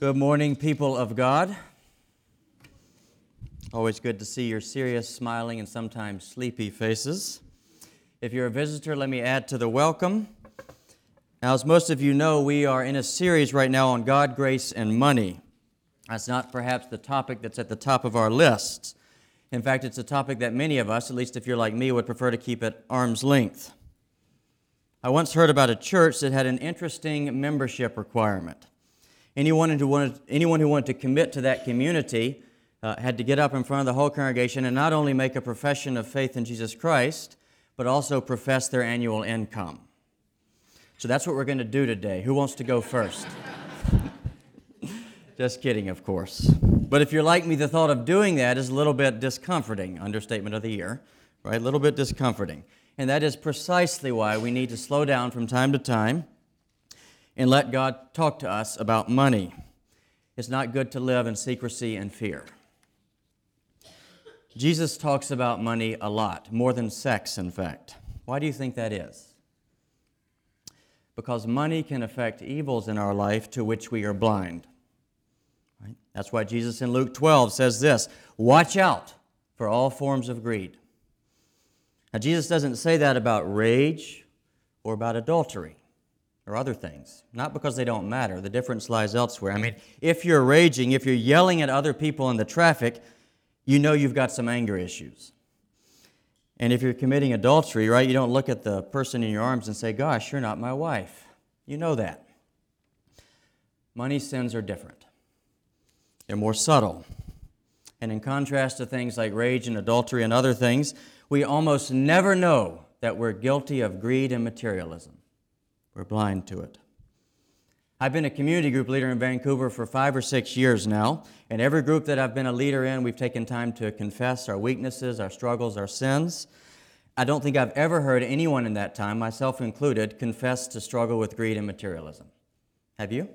Good morning, people of God. Always good to see your serious, smiling, and sometimes sleepy faces. If you're a visitor, let me add to the welcome. Now, as most of you know, we are in a series right now on God, grace, and money. That's not perhaps the topic that's at the top of our list. In fact, it's a topic that many of us, at least if you're like me, would prefer to keep at arm's length. I once heard about a church that had an interesting membership requirement. Anyone who wanted, anyone who wanted to commit to that community uh, had to get up in front of the whole congregation and not only make a profession of faith in Jesus Christ, but also profess their annual income. So that's what we're going to do today. Who wants to go first? Just kidding, of course. But if you're like me, the thought of doing that is a little bit discomforting, understatement of the year, right? A little bit discomforting. And that is precisely why we need to slow down from time to time and let God talk to us about money. It's not good to live in secrecy and fear. Jesus talks about money a lot, more than sex, in fact. Why do you think that is? Because money can affect evils in our life to which we are blind. Right? That's why Jesus in Luke 12 says this Watch out for all forms of greed. Now, Jesus doesn't say that about rage or about adultery or other things, not because they don't matter. The difference lies elsewhere. I mm. mean, if you're raging, if you're yelling at other people in the traffic, you know you've got some anger issues. And if you're committing adultery, right, you don't look at the person in your arms and say, Gosh, you're not my wife. You know that. Money sins are different, they're more subtle. And in contrast to things like rage and adultery and other things, we almost never know that we're guilty of greed and materialism. We're blind to it. I've been a community group leader in Vancouver for five or six years now, and every group that I've been a leader in, we've taken time to confess our weaknesses, our struggles, our sins. I don't think I've ever heard anyone in that time, myself included, confess to struggle with greed and materialism. Have you?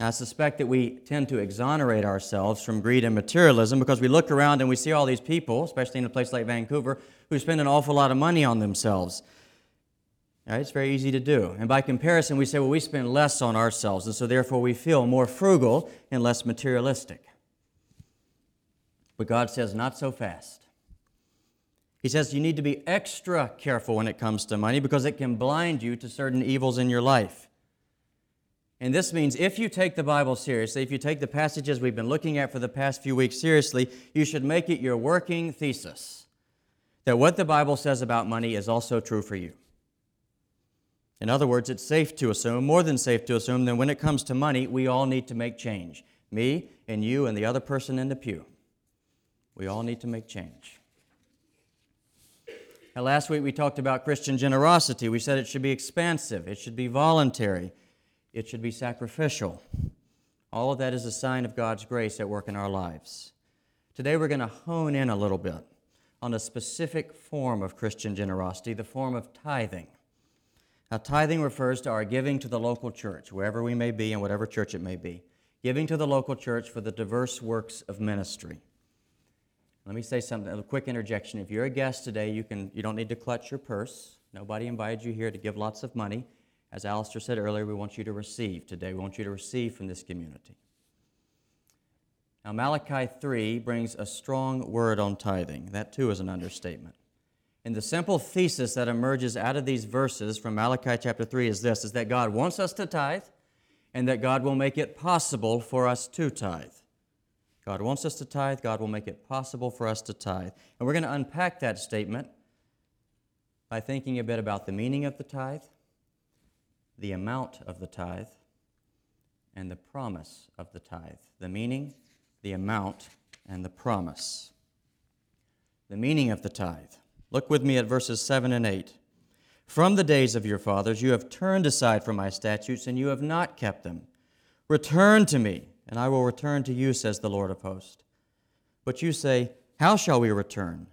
I suspect that we tend to exonerate ourselves from greed and materialism because we look around and we see all these people, especially in a place like Vancouver, who spend an awful lot of money on themselves. Right? It's very easy to do. And by comparison, we say, well, we spend less on ourselves, and so therefore we feel more frugal and less materialistic. But God says, not so fast. He says you need to be extra careful when it comes to money because it can blind you to certain evils in your life. And this means if you take the Bible seriously, if you take the passages we've been looking at for the past few weeks seriously, you should make it your working thesis that what the Bible says about money is also true for you. In other words, it's safe to assume, more than safe to assume, that when it comes to money, we all need to make change. Me and you and the other person in the pew. We all need to make change. Now, last week we talked about Christian generosity. We said it should be expansive, it should be voluntary, it should be sacrificial. All of that is a sign of God's grace at work in our lives. Today we're going to hone in a little bit on a specific form of Christian generosity, the form of tithing. Now, tithing refers to our giving to the local church, wherever we may be and whatever church it may be, giving to the local church for the diverse works of ministry. Let me say something, a quick interjection. If you're a guest today, you, can, you don't need to clutch your purse. Nobody invited you here to give lots of money. As Alistair said earlier, we want you to receive today. We want you to receive from this community. Now, Malachi 3 brings a strong word on tithing. That too is an understatement. And the simple thesis that emerges out of these verses from Malachi chapter 3 is this is that God wants us to tithe and that God will make it possible for us to tithe. God wants us to tithe, God will make it possible for us to tithe. And we're going to unpack that statement by thinking a bit about the meaning of the tithe the amount of the tithe, and the promise of the tithe. The meaning, the amount, and the promise. The meaning of the tithe. Look with me at verses 7 and 8. From the days of your fathers you have turned aside from my statutes, and you have not kept them. Return to me, and I will return to you, says the Lord of hosts. But you say, How shall we return?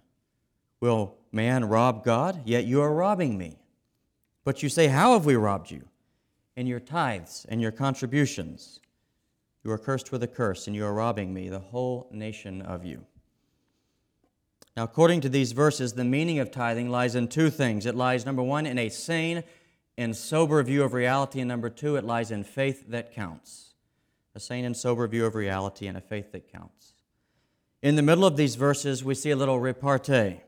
Will man rob God? Yet you are robbing me. But you say, How have we robbed you? in your tithes and your contributions. You are cursed with a curse, and you are robbing me, the whole nation of you. Now, according to these verses, the meaning of tithing lies in two things. It lies, number one, in a sane and sober view of reality, and number two, it lies in faith that counts. A sane and sober view of reality and a faith that counts. In the middle of these verses, we see a little repartee.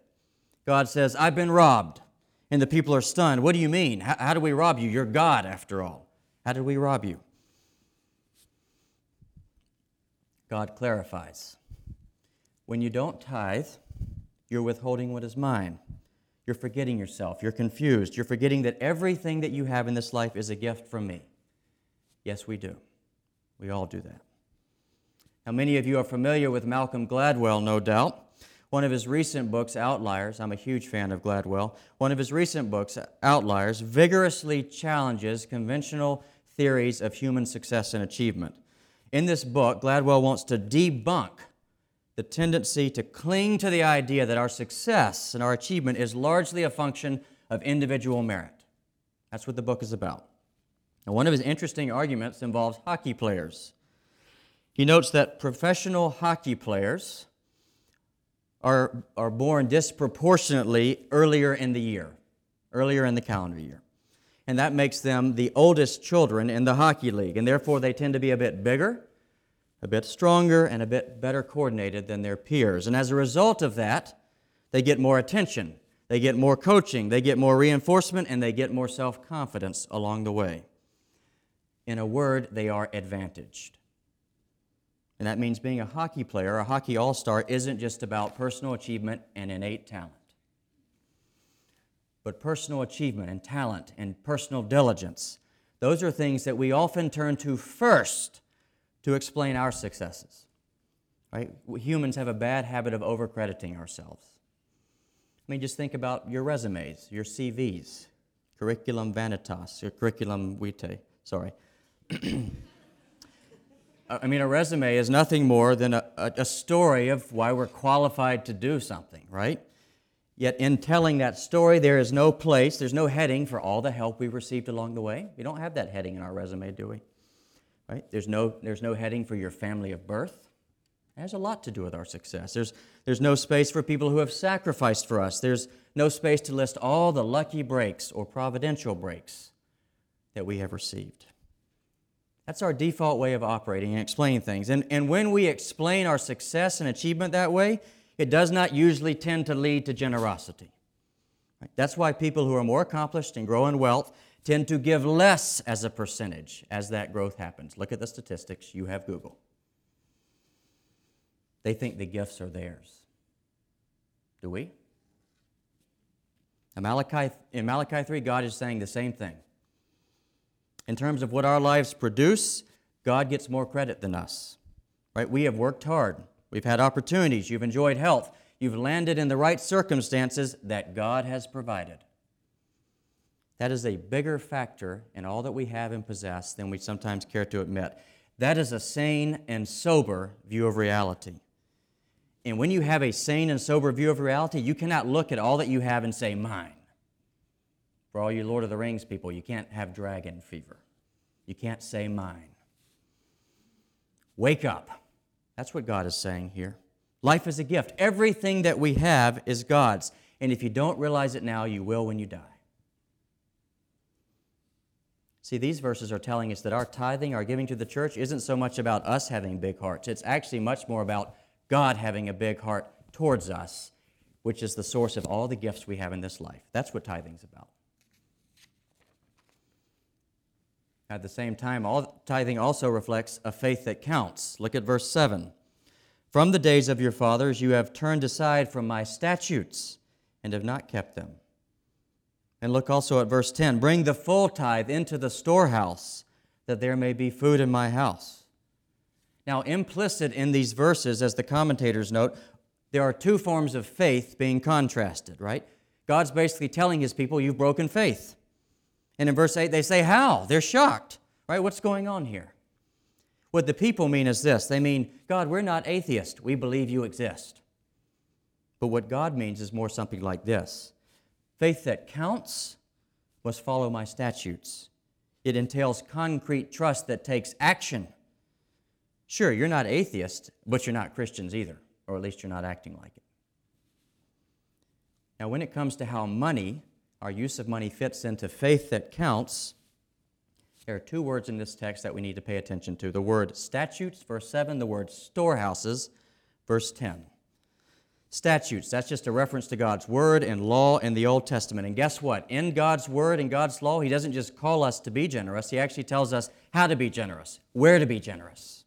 God says, I've been robbed. And the people are stunned. What do you mean? How, how do we rob you? You're God, after all. How did we rob you? God clarifies. When you don't tithe, you're withholding what is mine. You're forgetting yourself. You're confused. You're forgetting that everything that you have in this life is a gift from me. Yes, we do. We all do that. Now, many of you are familiar with Malcolm Gladwell, no doubt. One of his recent books, Outliers, I'm a huge fan of Gladwell. One of his recent books, Outliers, vigorously challenges conventional theories of human success and achievement. In this book, Gladwell wants to debunk the tendency to cling to the idea that our success and our achievement is largely a function of individual merit. That's what the book is about. Now, one of his interesting arguments involves hockey players. He notes that professional hockey players are, are born disproportionately earlier in the year, earlier in the calendar year. And that makes them the oldest children in the hockey league, and therefore they tend to be a bit bigger, a bit stronger, and a bit better coordinated than their peers. And as a result of that, they get more attention, they get more coaching, they get more reinforcement, and they get more self confidence along the way. In a word, they are advantaged. And that means being a hockey player, a hockey all star, isn't just about personal achievement and innate talent. But personal achievement and talent and personal diligence, those are things that we often turn to first to explain our successes. Right? Humans have a bad habit of overcrediting ourselves. I mean, just think about your resumes, your CVs, curriculum vanitas, your curriculum vitae, sorry. I mean, a resume is nothing more than a, a, story of why we're qualified to do something, right? Yet in telling that story, there is no place, there's no heading for all the help we received along the way. We don't have that heading in our resume, do we? Right? There's no, there's no heading for your family of birth. It has a lot to do with our success. There's, there's no space for people who have sacrificed for us. There's no space to list all the lucky breaks or providential breaks that we have received. That's our default way of operating and explaining things. And, and when we explain our success and achievement that way, it does not usually tend to lead to generosity. That's why people who are more accomplished and grow in wealth tend to give less as a percentage as that growth happens. Look at the statistics. You have Google. They think the gifts are theirs. Do we? In Malachi, in Malachi 3, God is saying the same thing in terms of what our lives produce, God gets more credit than us. Right? We have worked hard. We've had opportunities. You've enjoyed health. You've landed in the right circumstances that God has provided. That is a bigger factor in all that we have and possess than we sometimes care to admit. That is a sane and sober view of reality. And when you have a sane and sober view of reality, you cannot look at all that you have and say, mine. For all you Lord of the Rings people, you can't have dragon fever. You can't say mine. Wake up. That's what God is saying here. Life is a gift. Everything that we have is God's. And if you don't realize it now, you will when you die. See, these verses are telling us that our tithing, our giving to the church, isn't so much about us having big hearts. It's actually much more about God having a big heart towards us, which is the source of all the gifts we have in this life. That's what tithing's about. At the same time, all, tithing also reflects a faith that counts. Look at verse 7. From the days of your fathers you have turned aside from my statutes and have not kept them. And look also at verse 10 Bring the full tithe into the storehouse, that there may be food in my house. Now, implicit in these verses, as the commentators note, there are two forms of faith being contrasted, right? God's basically telling his people, You've broken faith. And in verse 8, they say, How? They're shocked, right? What's going on here? What the people mean is this they mean, God, we're not atheists. We believe you exist. But what God means is more something like this faith that counts must follow my statutes. It entails concrete trust that takes action. Sure, you're not atheist, but you're not Christians either, or at least you're not acting like it. Now, when it comes to how money our use of money fits into faith that counts, there are two words in this text that we need to pay attention to the word statutes, verse 7, the word storehouses, verse 10. Statutes, that's just a reference to God's word and law in the Old Testament. And guess what? In God's word and God's law, He doesn't just call us to be generous, He actually tells us how to be generous, where to be generous.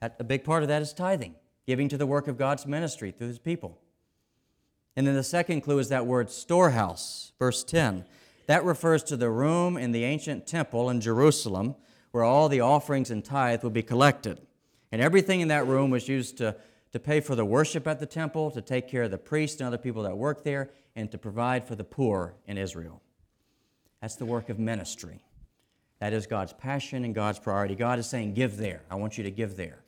A big part of that is tithing, giving to the work of God's ministry through His people. And then the second clue is that word storehouse, verse 10. That refers to the room in the ancient temple in Jerusalem where all the offerings and tithe would be collected. And everything in that room was used to, to pay for the worship at the temple, to take care of the priests and other people that work there, and to provide for the poor in Israel. That's the work of ministry. That is God's passion and God's priority. God is saying, Give there. I want you to give there.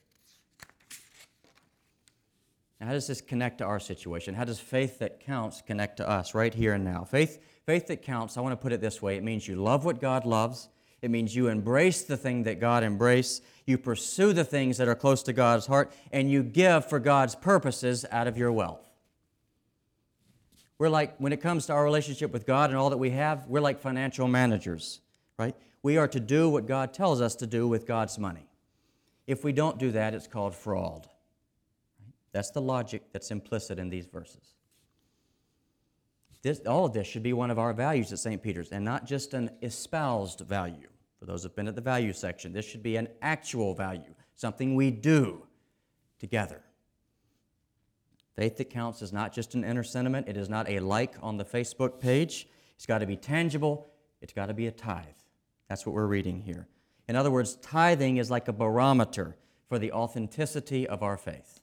Now, how does this connect to our situation? How does faith that counts connect to us right here and now? Faith, faith that counts, I want to put it this way it means you love what God loves, it means you embrace the thing that God embraced, you pursue the things that are close to God's heart, and you give for God's purposes out of your wealth. We're like, when it comes to our relationship with God and all that we have, we're like financial managers, right? We are to do what God tells us to do with God's money. If we don't do that, it's called fraud. That's the logic that's implicit in these verses. This, all of this should be one of our values at St. Peter's, and not just an espoused value. For those who've been at the value section, this should be an actual value, something we do together. Faith that counts is not just an inner sentiment, it is not a like on the Facebook page. It's got to be tangible, it's got to be a tithe. That's what we're reading here. In other words, tithing is like a barometer for the authenticity of our faith.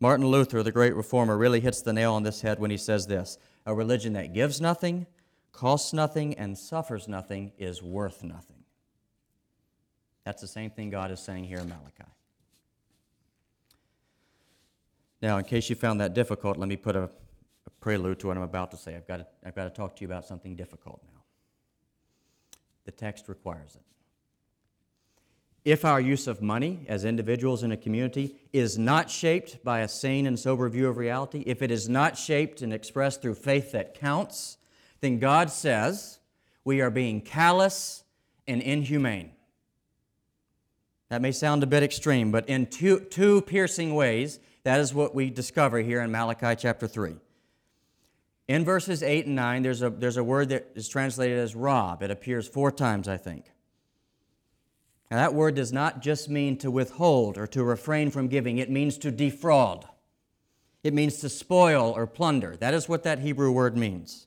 Martin Luther, the great reformer, really hits the nail on this head when he says this A religion that gives nothing, costs nothing, and suffers nothing is worth nothing. That's the same thing God is saying here in Malachi. Now, in case you found that difficult, let me put a, a prelude to what I'm about to say. I've got, to, I've got to talk to you about something difficult now. The text requires it if our use of money as individuals in a community is not shaped by a sane and sober view of reality, if it is not shaped and expressed through faith that counts, then God says we are being callous and inhumane. That may sound a bit extreme, but in two, two piercing ways, that is what we discover here in Malachi chapter 3. In verses 8 and 9, there's a, there's a word that is translated as rob. It appears four times, I think. Now, that word does not just mean to withhold or to refrain from giving, it means to defraud. It means to spoil or plunder. That is what that Hebrew word means.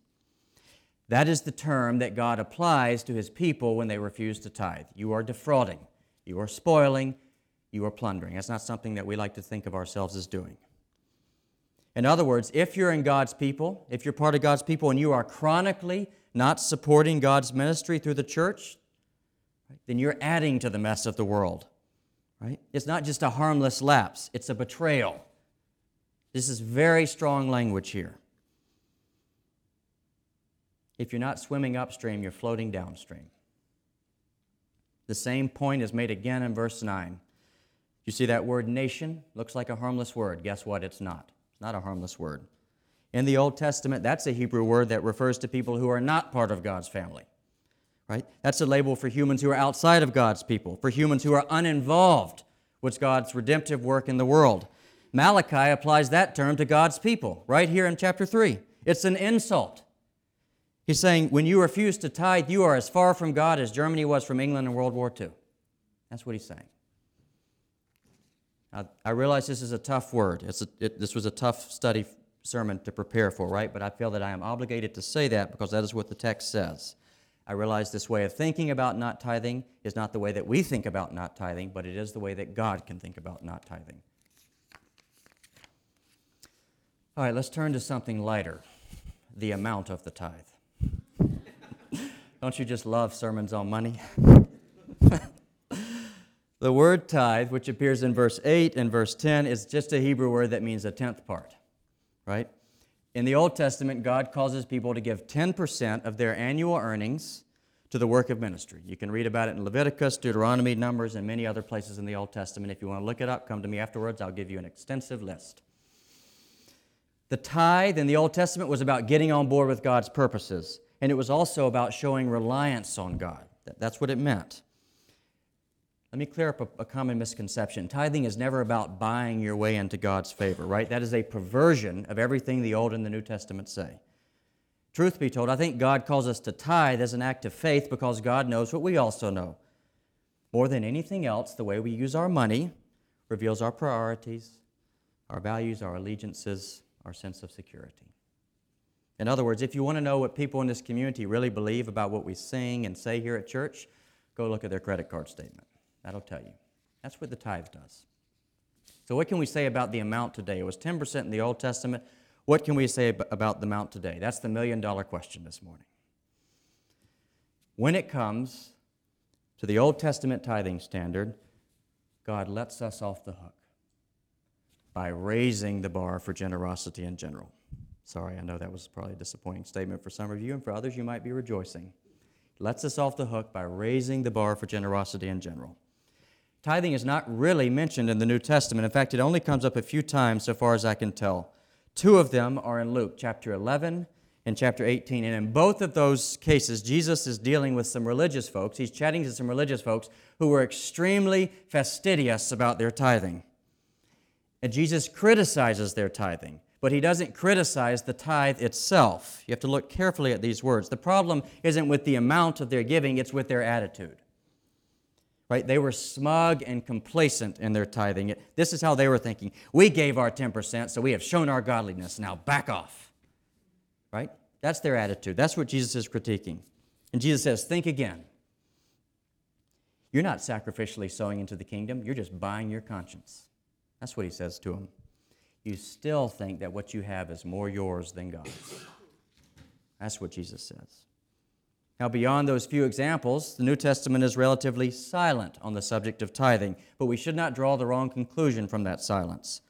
That is the term that God applies to his people when they refuse to tithe. You are defrauding, you are spoiling, you are plundering. That's not something that we like to think of ourselves as doing. In other words, if you're in God's people, if you're part of God's people and you are chronically not supporting God's ministry through the church, then you're adding to the mess of the world. Right? It's not just a harmless lapse, it's a betrayal. This is very strong language here. If you're not swimming upstream, you're floating downstream. The same point is made again in verse 9. You see that word nation? Looks like a harmless word. Guess what? It's not. It's not a harmless word. In the Old Testament, that's a Hebrew word that refers to people who are not part of God's family right? That's a label for humans who are outside of God's people, for humans who are uninvolved with God's redemptive work in the world. Malachi applies that term to God's people right here in chapter 3. It's an insult. He's saying, when you refuse to tithe, you are as far from God as Germany was from England in World War II. That's what he's saying. Now, I realize this is a tough word. A, it, this was a tough study sermon to prepare for, right? But I feel that I am obligated to say that because that is what the text says. I realize this way of thinking about not tithing is not the way that we think about not tithing, but it is the way that God can think about not tithing. All right, let's turn to something lighter the amount of the tithe. Don't you just love sermons on money? the word tithe, which appears in verse 8 and verse 10, is just a Hebrew word that means a tenth part, right? In the Old Testament, God causes people to give 10% of their annual earnings to the work of ministry. You can read about it in Leviticus, Deuteronomy, Numbers, and many other places in the Old Testament. If you want to look it up, come to me afterwards. I'll give you an extensive list. The The tithe in the Old Testament was about getting on board with God's purposes, and it was also about showing reliance on God. That's what it meant. Let me clear up a, common misconception. Tithing is never about buying your way into God's favor, right? That is a perversion of everything the Old and the New Testament say. Truth be told, I think God calls us to tithe as an act of faith because God knows what we also know. More than anything else, the way we use our money reveals our priorities, our values, our allegiances, our sense of security. In other words, if you want to know what people in this community really believe about what we sing and say here at church, go look at their credit card statement. That'll tell you. That's what the tithe does. So, what can we say about the amount today? It was 10% in the Old Testament. What can we say about the amount today? That's the million dollar question this morning. When it comes to the Old Testament tithing standard, God lets us off the hook by raising the bar for generosity in general. Sorry, I know that was probably a disappointing statement for some of you, and for others, you might be rejoicing. lets us off the hook by raising the bar for generosity in general. Tithing is not really mentioned in the New Testament. In fact, it only comes up a few times so far as I can tell. Two of them are in Luke chapter 11 and chapter 18. And in both of those cases, Jesus is dealing with some religious folks. He's chatting to some religious folks who were extremely fastidious about their tithing. And Jesus criticizes their tithing, but he doesn't criticize the tithe itself. You have to look carefully at these words. The problem isn't with the amount of their giving, it's with their attitude right? They were smug and complacent in their tithing. This is how they were thinking. We gave our 10%, so we have shown our godliness. Now back off, right? That's their attitude. That's what Jesus is critiquing. And Jesus says, Think again. You're not sacrificially sowing into the kingdom, you're just buying your conscience. That's what he says to them. You still think that what you have is more yours than God's. That's what Jesus says. Now, beyond those few examples, the New Testament is relatively silent on the subject of tithing, but we should not draw the wrong conclusion from that silence.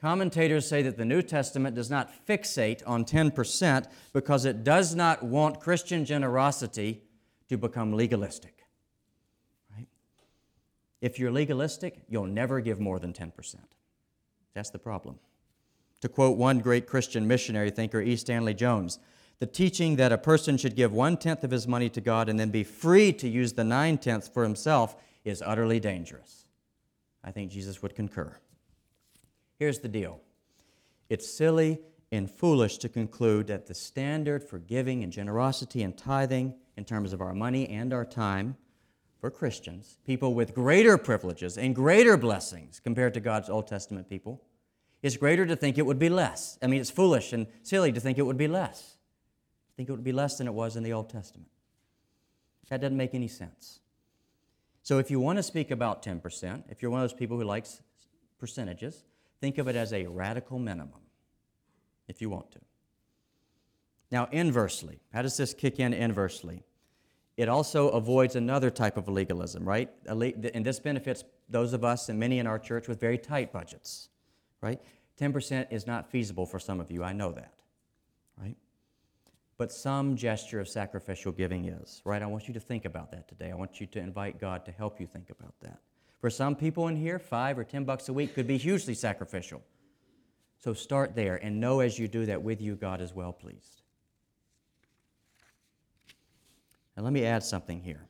Commentators say that the New Testament does not fixate on 10% because it does not want Christian generosity to become legalistic. Right? If you're legalistic, you'll never give more than 10%. That's the problem. To quote one great Christian missionary thinker, E. Stanley Jones, the teaching that a person should give one tenth of his money to God and then be free to use the nine tenths for himself is utterly dangerous. I think Jesus would concur. Here's the deal it's silly and foolish to conclude that the standard for giving and generosity and tithing, in terms of our money and our time, for Christians, people with greater privileges and greater blessings compared to God's Old Testament people, is greater to think it would be less. I mean, it's foolish and silly to think it would be less think it would be less than it was in the Old Testament. That doesn't make any sense. So if you want to speak about 10%, if you're one of those people who likes percentages, think of it as a radical minimum, if you want to. Now, inversely, how does this kick in inversely? It also avoids another type of legalism, right? And this benefits those of us and many in our church with very tight budgets, right? 10% is not feasible for some of you, I know that, right? but some gesture of sacrificial giving is, right? I want you to think about that today. I want you to invite God to help you think about that. For some people in here, five or ten bucks a week could be hugely sacrificial. So start there and know as you do that with you, God is well pleased. And let me add something here.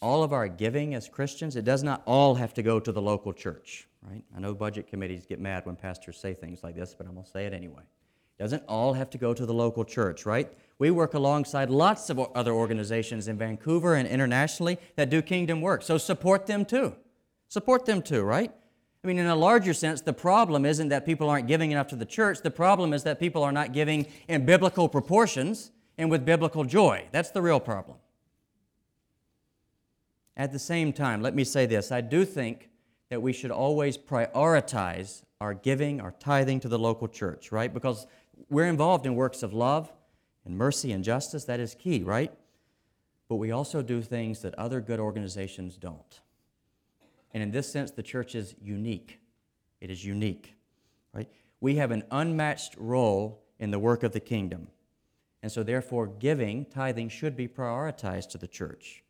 All of our giving as Christians, it does not all have to go to the local church, right? I know budget committees get mad when pastors say things like this, but I'm going to say it anyway It doesn't all have to go to the local church, right? We work alongside lots of other organizations in Vancouver and internationally that do kingdom work. So support them too. Support them too, right? I mean, in a larger sense, the problem isn't that people aren't giving enough to the church. The problem is that people are not giving in biblical proportions and with biblical joy. That's the real problem. At the same time, let me say this I do think that we should always prioritize our giving, our tithing to the local church, right? Because we're involved in works of love and mercy and justice. That is key, right? But we also do things that other good organizations don't. And in this sense, the church is unique. It is unique, right? We have an unmatched role in the work of the kingdom. And so, therefore, giving, tithing, should be prioritized to the church.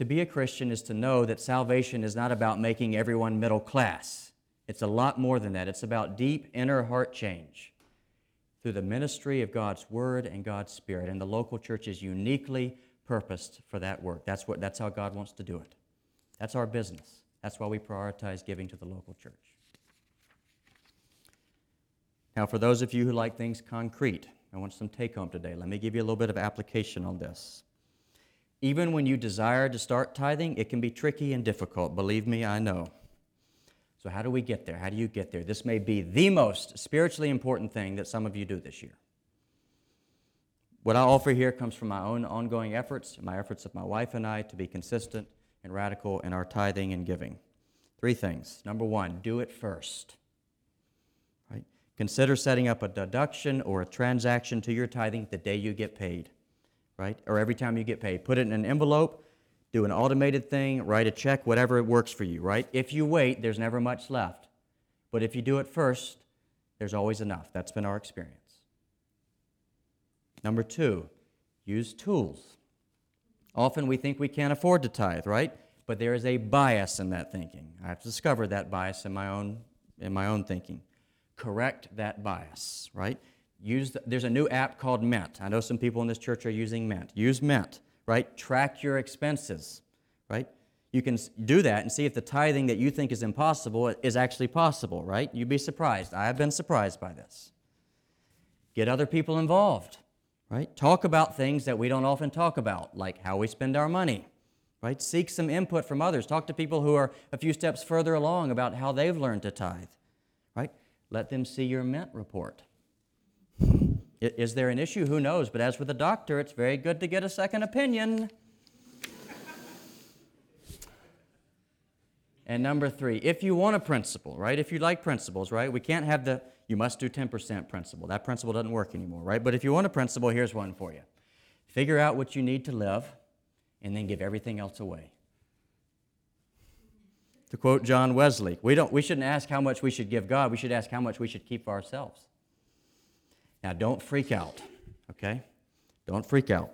To be a Christian is to know that salvation is not about making everyone middle class. It's a lot more than that. It's about deep inner heart change through the ministry of God's Word and God's Spirit. And the local church is uniquely purposed for that work. That's, what, that's how God wants to do it. That's our business. That's why we prioritize giving to the local church. Now, for those of you who like things concrete, I want some take home today. Let me give you a little bit of application on this. Even when you desire to start tithing, it can be tricky and difficult. Believe me, I know. So, how do we get there? How do you get there? This may be the most spiritually important thing that some of you do this year. What I offer here comes from my own ongoing efforts, my efforts of my wife and I to be consistent and radical in our tithing and giving. Three things. Number one, do it first. Right? Consider setting up a deduction or a transaction to your tithing the day you get paid, right? Or every time you get paid. Put it in an envelope do an automated thing, write a check, whatever it works for you, right? If you wait, there's never much left. But if you do it first, there's always enough. That's been our experience. Number two, use tools. Often we think we can't afford to tithe, right? But there is a bias in that thinking. I've discovered that bias in my own, in my own thinking. Correct that bias, right? Use the, there's a new app called Mint. I know some people in this church are using Mint. Use Mint right? Track your expenses, right? You can do that and see if the tithing that you think is impossible is actually possible, right? You'd be surprised. I have been surprised by this. Get other people involved, right? Talk about things that we don't often talk about, like how we spend our money, right? Seek some input from others. Talk to people who are a few steps further along about how they've learned to tithe, right? Let them see your Mint report. Is there an issue? Who knows? But as with a doctor, it's very good to get a second opinion. and number three, if you want a principle, right? If you like principles, right? We can't have the you must do 10% principle. That principle doesn't work anymore, right? But if you want a principle, here's one for you figure out what you need to live and then give everything else away. To quote John Wesley, we, don't, we shouldn't ask how much we should give God, we should ask how much we should keep for ourselves. Now, don't freak out, okay? Don't freak out.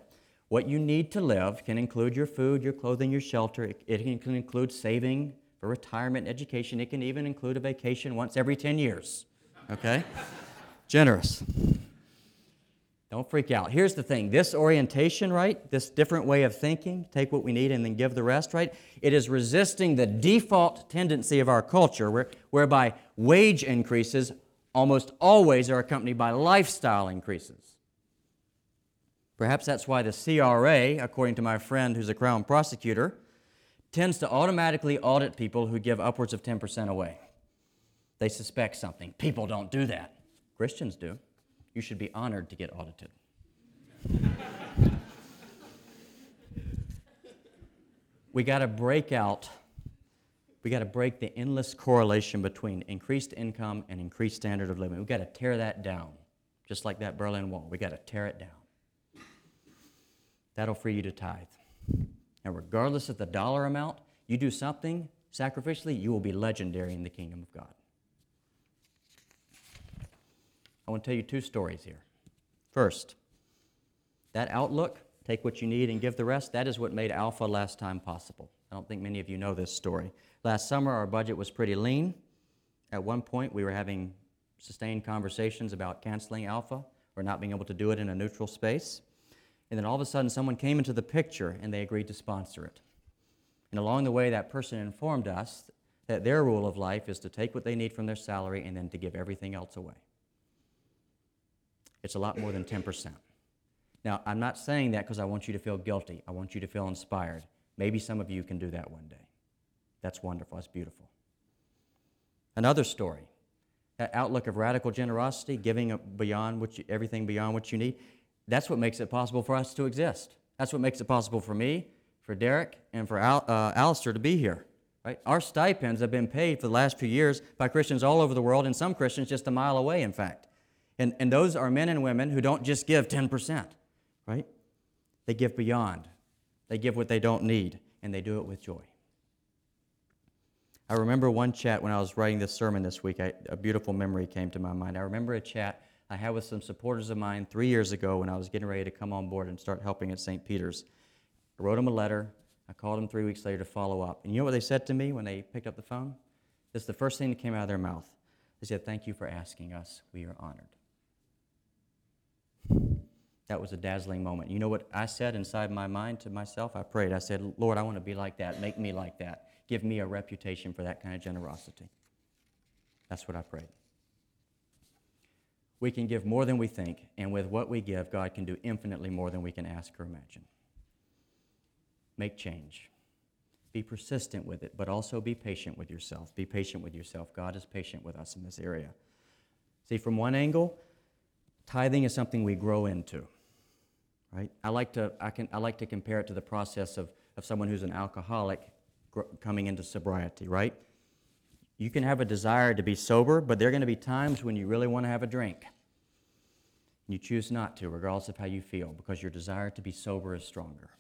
What you need to live can include your food, your clothing, your shelter. It, can include saving for retirement, education. It can even include a vacation once every 10 years, okay? Generous. Don't freak out. Here's the thing this orientation, right? This different way of thinking, take what we need and then give the rest, right? It is resisting the default tendency of our culture where, whereby wage increases almost always are accompanied by lifestyle increases. Perhaps that's why the CRA, according to my friend who's a Crown prosecutor, tends to automatically audit people who give upwards of 10% away. They suspect something. People don't do that. Christians do. You should be honored to get audited. we got to break out we got to break the endless correlation between increased income and increased standard of living. We've got to tear that down, just like that Berlin Wall. We've got to tear it down. That'll free you to tithe. And regardless of the dollar amount, you do something sacrificially, you will be legendary in the kingdom of God. I want to tell you two stories here. First, that outlook, take what you need and give the rest, that is what made Alpha last time possible. I don't think many of you know this story. Last summer, our budget was pretty lean. At one point, we were having sustained conversations about canceling Alpha or not being able to do it in a neutral space. And then all of a sudden, someone came into the picture and they agreed to sponsor it. And along the way, that person informed us that their rule of life is to take what they need from their salary and then to give everything else away. It's a lot more than 10%. Now, I'm not saying that because I want you to feel guilty. I want you to feel inspired. Maybe some of you can do that one day. That's wonderful. That's beautiful. Another story that outlook of radical generosity, giving beyond what you, everything beyond what you need, that's what makes it possible for us to exist. That's what makes it possible for me, for Derek, and for Al, uh, Alistair to be here. Right? Our stipends have been paid for the last few years by Christians all over the world, and some Christians just a mile away, in fact. And, and those are men and women who don't just give 10%, right? They give beyond. They give what they don't need, and they do it with joy. I remember one chat when I was writing this sermon this week. I, a beautiful memory came to my mind. I remember a chat I had with some supporters of mine three years ago when I was getting ready to come on board and start helping at St. Peter's. I wrote them a letter. I called them three weeks later to follow up. And you know what they said to me when they picked up the phone? That's the first thing that came out of their mouth. They said, Thank you for asking us. We are honored. That was a dazzling moment. You know what I said inside my mind to myself? I prayed. I said, Lord, I want to be like that. Make me like that. Give me a reputation for that kind of generosity. That's what I prayed. We can give more than we think, and with what we give, God can do infinitely more than we can ask or imagine. Make change. Be persistent with it, but also be patient with yourself. Be patient with yourself. God is patient with us in this area. See, from one angle, tithing is something we grow into. Right? I like to, I can, I like to compare it to the process of, of someone who's an alcoholic coming into sobriety, right? You can have a desire to be sober, but there are going to be times when you really want to have a drink. You choose not to, regardless of how you feel, because your desire to be sober is stronger.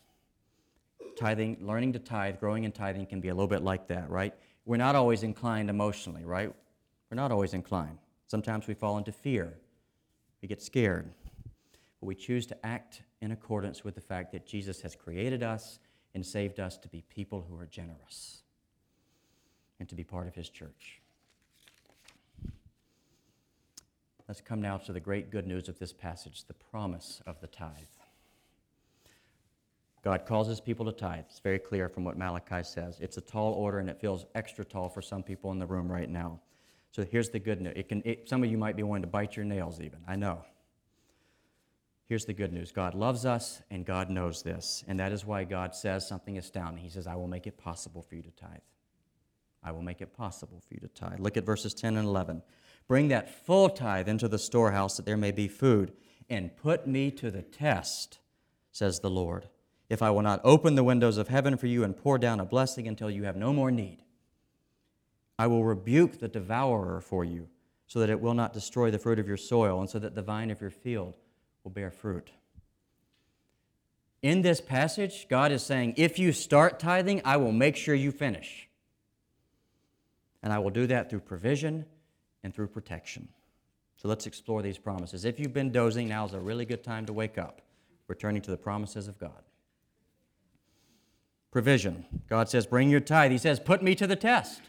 Tithing, learning to tithe, growing in tithing can be a little bit like that, right? We're not always inclined emotionally, right? We're not always inclined. Sometimes we fall into fear. We get scared. But we choose to act in accordance with the fact that Jesus has created us and saved us to be people who are generous and to be part of his church. Let's come now to the great good news of this passage the promise of the tithe. God calls his people to tithe. It's very clear from what Malachi says. It's a tall order, and it feels extra tall for some people in the room right now. So here's the good news. It can, it, some of you might be wanting to bite your nails, even. I know. Here's the good news God loves us, and God knows this. And that is why God says something astounding. He says, I will make it possible for you to tithe. I will make it possible for you to tithe. Look at verses 10 and 11. Bring that full tithe into the storehouse that there may be food, and put me to the test, says the Lord, if I will not open the windows of heaven for you and pour down a blessing until you have no more need. I will rebuke the devourer for you, so that it will not destroy the fruit of your soil, and so that the vine of your field will bear fruit. In this passage, God is saying, if you start tithing, I will make sure you finish. And I will do that through provision and through protection. So let's explore these promises. If you've been dozing, now is a really good time to wake up, returning to the promises of God. Provision. God says, Bring your tithe. He says, Put me to the test.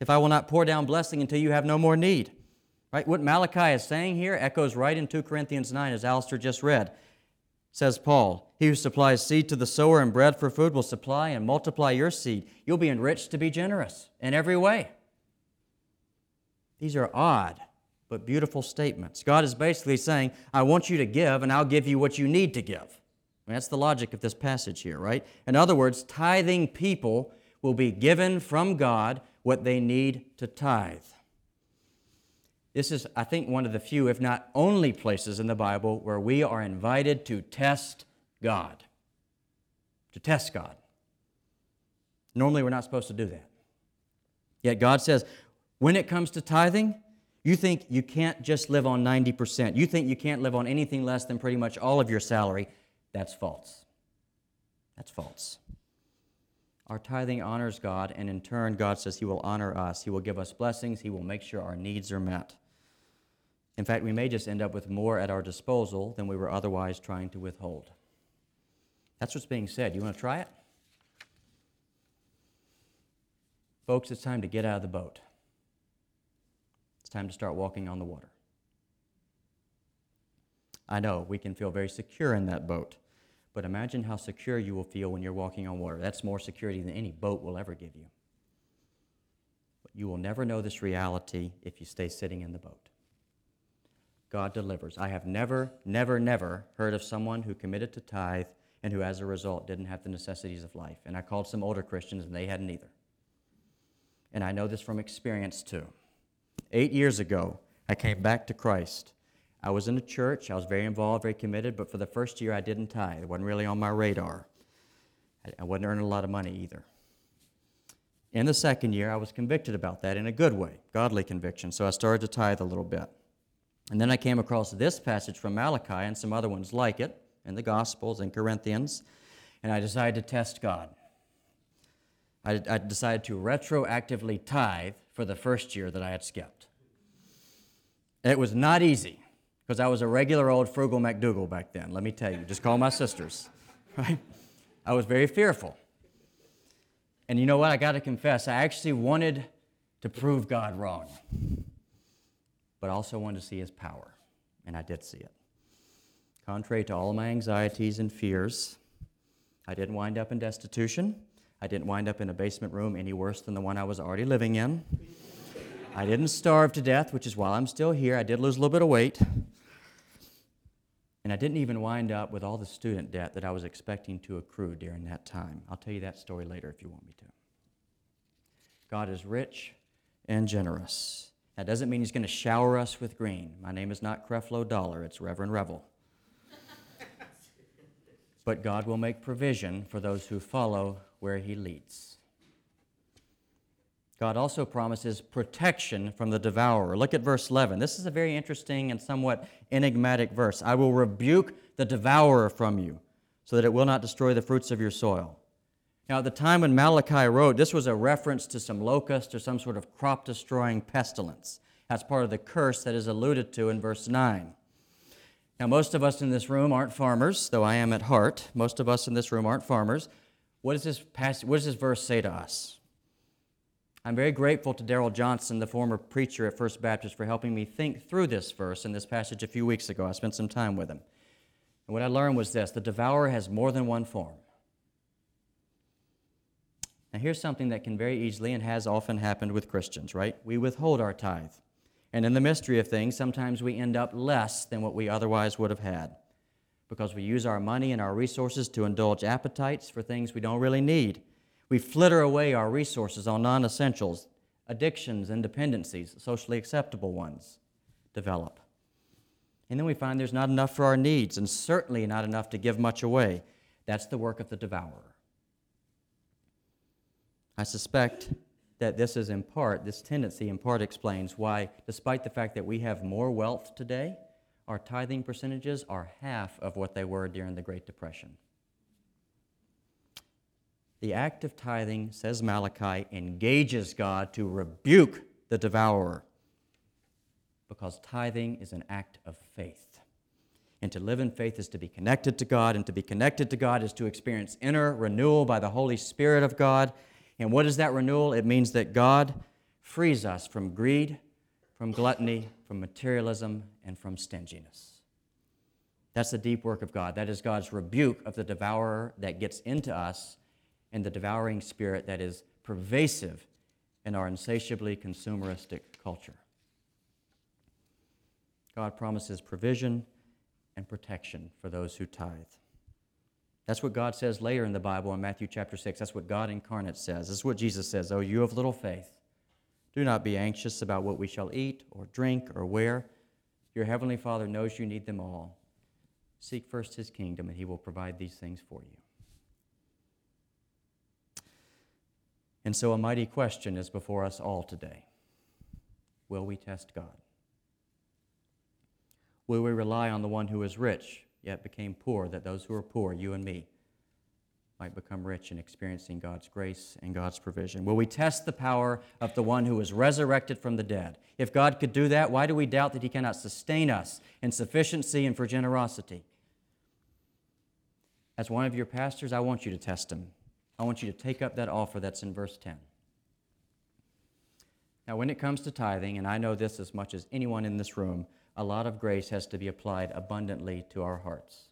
If I will not pour down blessing until you have no more need. Right? What Malachi is saying here echoes right in 2 Corinthians 9, as Alistair just read. Says Paul, He who supplies seed to the sower and bread for food will supply and multiply your seed. You'll be enriched to be generous in every way. These are odd but beautiful statements. God is basically saying, I want you to give, and I'll give you what you need to give. I mean, that's the logic of this passage here, right? In other words, tithing people will be given from God what they need to tithe. This is, I think, one of the few, if not only, places in the Bible where we are invited to test God. To test God. Normally, we're not supposed to do that. Yet God says, when it comes to tithing, you think you can't just live on 90%. You think you can't live on anything less than pretty much all of your salary. That's false. That's false. Our tithing honors God, and in turn, God says He will honor us. He will give us blessings. He will make sure our needs are met. In fact, we may just end up with more at our disposal than we were otherwise trying to withhold. That's what's being said. You want to try it? Folks, it's time to get out of the boat. It's time to start walking on the water. I know we can feel very secure in that boat, but imagine how secure you will feel when you're walking on water. That's more security than any boat will ever give you. But you will never know this reality if you stay sitting in the boat. God delivers. I have never, never, never heard of someone who committed to tithe and who, as a result, didn't have the necessities of life. And I called some older Christians, and they hadn't either. And I know this from experience, too. Eight years ago, I came back to Christ. I was in a church. I was very involved, very committed, but for the first year, I didn't tithe. It wasn't really on my radar. I wasn't earning a lot of money either. In the second year, I was convicted about that in a good way, godly conviction, so I started to tithe a little bit. And then I came across this passage from Malachi and some other ones like it in the Gospels and Corinthians, and I decided to test God. I, I decided to retroactively tithe for the first year that I had skipped. It was not easy because I was a regular old frugal MacDougal back then, let me tell you. Just call my sisters, right? I was very fearful. And you know what? I got to confess, I actually wanted to prove God wrong, but I also wanted to see his power, and I did see it. Contrary to all my anxieties and fears, I didn't wind up in destitution. I didn't wind up in a basement room any worse than the one I was already living in. I didn't starve to death, which is why I'm still here. I did lose a little bit of weight. And I didn't even wind up with all the student debt that I was expecting to accrue during that time. I'll tell you that story later if you want me to. God is rich and generous. That doesn't mean He's going to shower us with green. My name is not Creflo Dollar, it's Reverend Revel. but God will make provision for those who follow where He leads. God also promises protection from the devourer. Look at verse 11. This is a very interesting and somewhat enigmatic verse. I will rebuke the devourer from you, so that it will not destroy the fruits of your soil. Now, at the time when Malachi wrote, this was a reference to some locust or some sort of crop destroying pestilence. That's part of the curse that is alluded to in verse 9. Now, most of us in this room aren't farmers, though I am at heart. Most of us in this room aren't farmers. What does this, passage, what does this verse say to us? I'm very grateful to Daryl Johnson, the former preacher at First Baptist, for helping me think through this verse and this passage a few weeks ago. I spent some time with him. And what I learned was this the devourer has more than one form. Now, here's something that can very easily and has often happened with Christians, right? We withhold our tithe. And in the mystery of things, sometimes we end up less than what we otherwise would have had because we use our money and our resources to indulge appetites for things we don't really need we flitter away our resources on non essentials, addictions and dependencies, socially acceptable ones, develop. And then we find there's not enough for our needs, and certainly not enough to give much away. That's the work of the devourer. I suspect that this is in part, this tendency in part explains why, despite the fact that we have more wealth today, our tithing percentages are half of what they were during the Great Depression. The act of tithing, says Malachi, engages God to rebuke the devourer because tithing is an act of faith. And to live in faith is to be connected to God, and to be connected to God is to experience inner renewal by the Holy Spirit of God. And what is that renewal? It means that God frees us from greed, from gluttony, from materialism, and from stinginess. That's the deep work of God. That is God's rebuke of the devourer that gets into us and the devouring spirit that is pervasive in our insatiably consumeristic culture. God promises provision and protection for those who tithe. That's what God says later in the Bible in Matthew chapter 6. That's what God incarnate says. This is what Jesus says Oh, you have little faith. Do not be anxious about what we shall eat or drink or wear. Your heavenly Father knows you need them all. Seek first his kingdom, and he will provide these things for you. And so a mighty question is before us all today Will we test God? Will we rely on the one who is rich, yet became poor, that those who are poor, you and me, might become rich in experiencing God's grace and God's provision? Will we test the power of the one who was resurrected from the dead? If God could do that, why do we doubt that he cannot sustain us in sufficiency and for generosity? As one of your pastors, I want you to test him I want you to take up that offer that's in verse 10. Now, when it comes to tithing, and I know this as much as anyone in this room, a lot of grace has to be applied abundantly to our hearts.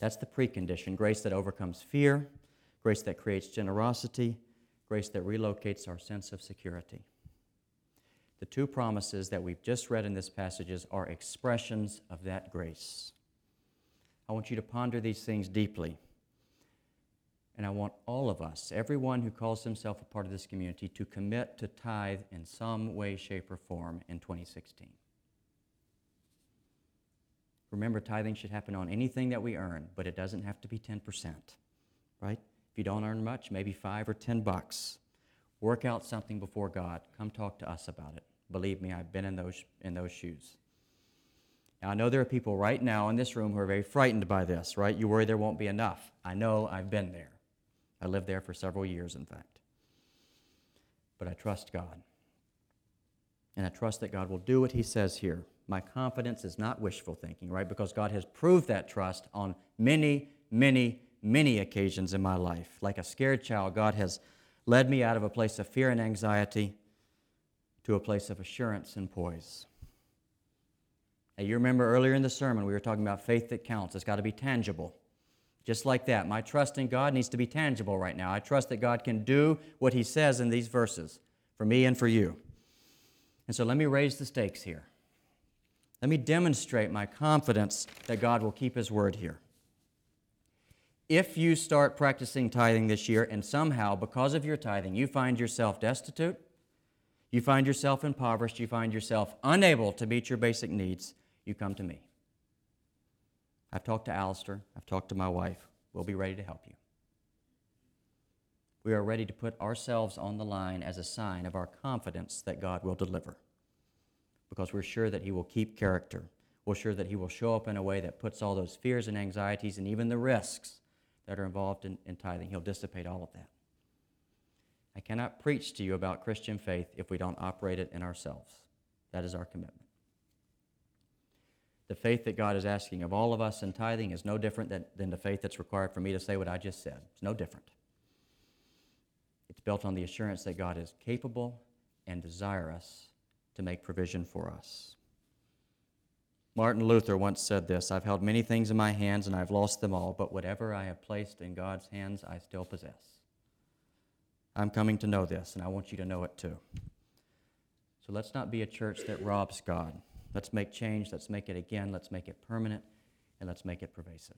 That's the precondition grace that overcomes fear, grace that creates generosity, grace that relocates our sense of security. The two promises that we've just read in this passages are expressions of that grace. I want you to ponder these things deeply. And I want all of us, everyone who calls himself a part of this community, to commit to tithe in some way, shape, or form in 2016. Remember, tithing should happen on anything that we earn, but it doesn't have to be 10%, right? If you don't earn much, maybe 5 or 10 bucks. Work out something before God. Come talk to us about it. Believe me, I've been in those, in those shoes. Now, I know there are people right now in this room who are very frightened by this, right? You worry there won't be enough. I know I've been there. I lived there for several years, in fact. But I trust God. And I trust that God will do what He says here. My confidence is not wishful thinking, right? Because God has proved that trust on many, many, many occasions in my life. Like a scared child, God has led me out of a place of fear and anxiety to a place of assurance and poise. Now, you remember earlier in the sermon, we were talking about faith that counts. It's got to be tangible. Just like that, my trust in God needs to be tangible right now. I trust that God can do what He says in these verses for me and for you. And so let me raise the stakes here. Let me demonstrate my confidence that God will keep His word here. If you start practicing tithing this year and somehow, because of your tithing, you find yourself destitute, you find yourself impoverished, you find yourself unable to meet your basic needs, you come to me. I've talked to Alistair, I've talked to my wife. We'll be ready to help you. We are ready to put ourselves on the line as a sign of our confidence that God will deliver because we're sure that He will keep character. We're sure that He will show up in a way that puts all those fears and anxieties and even the risks that are involved in, in tithing. He'll dissipate all of that. I cannot preach to you about Christian faith if we don't operate it in ourselves. That is our commitment. The faith that God is asking of all of us in tithing is no different than, than the faith that's required for me to say what I just said. It's no different. It's built on the assurance that God is capable and desirous to make provision for us. Martin Luther once said this I've held many things in my hands and I've lost them all, but whatever I have placed in God's hands, I still possess. I'm coming to know this, and I want you to know it too. So let's not be a church that robs God. Let's make change. Let's make it again. Let's make it permanent. And let's make it pervasive.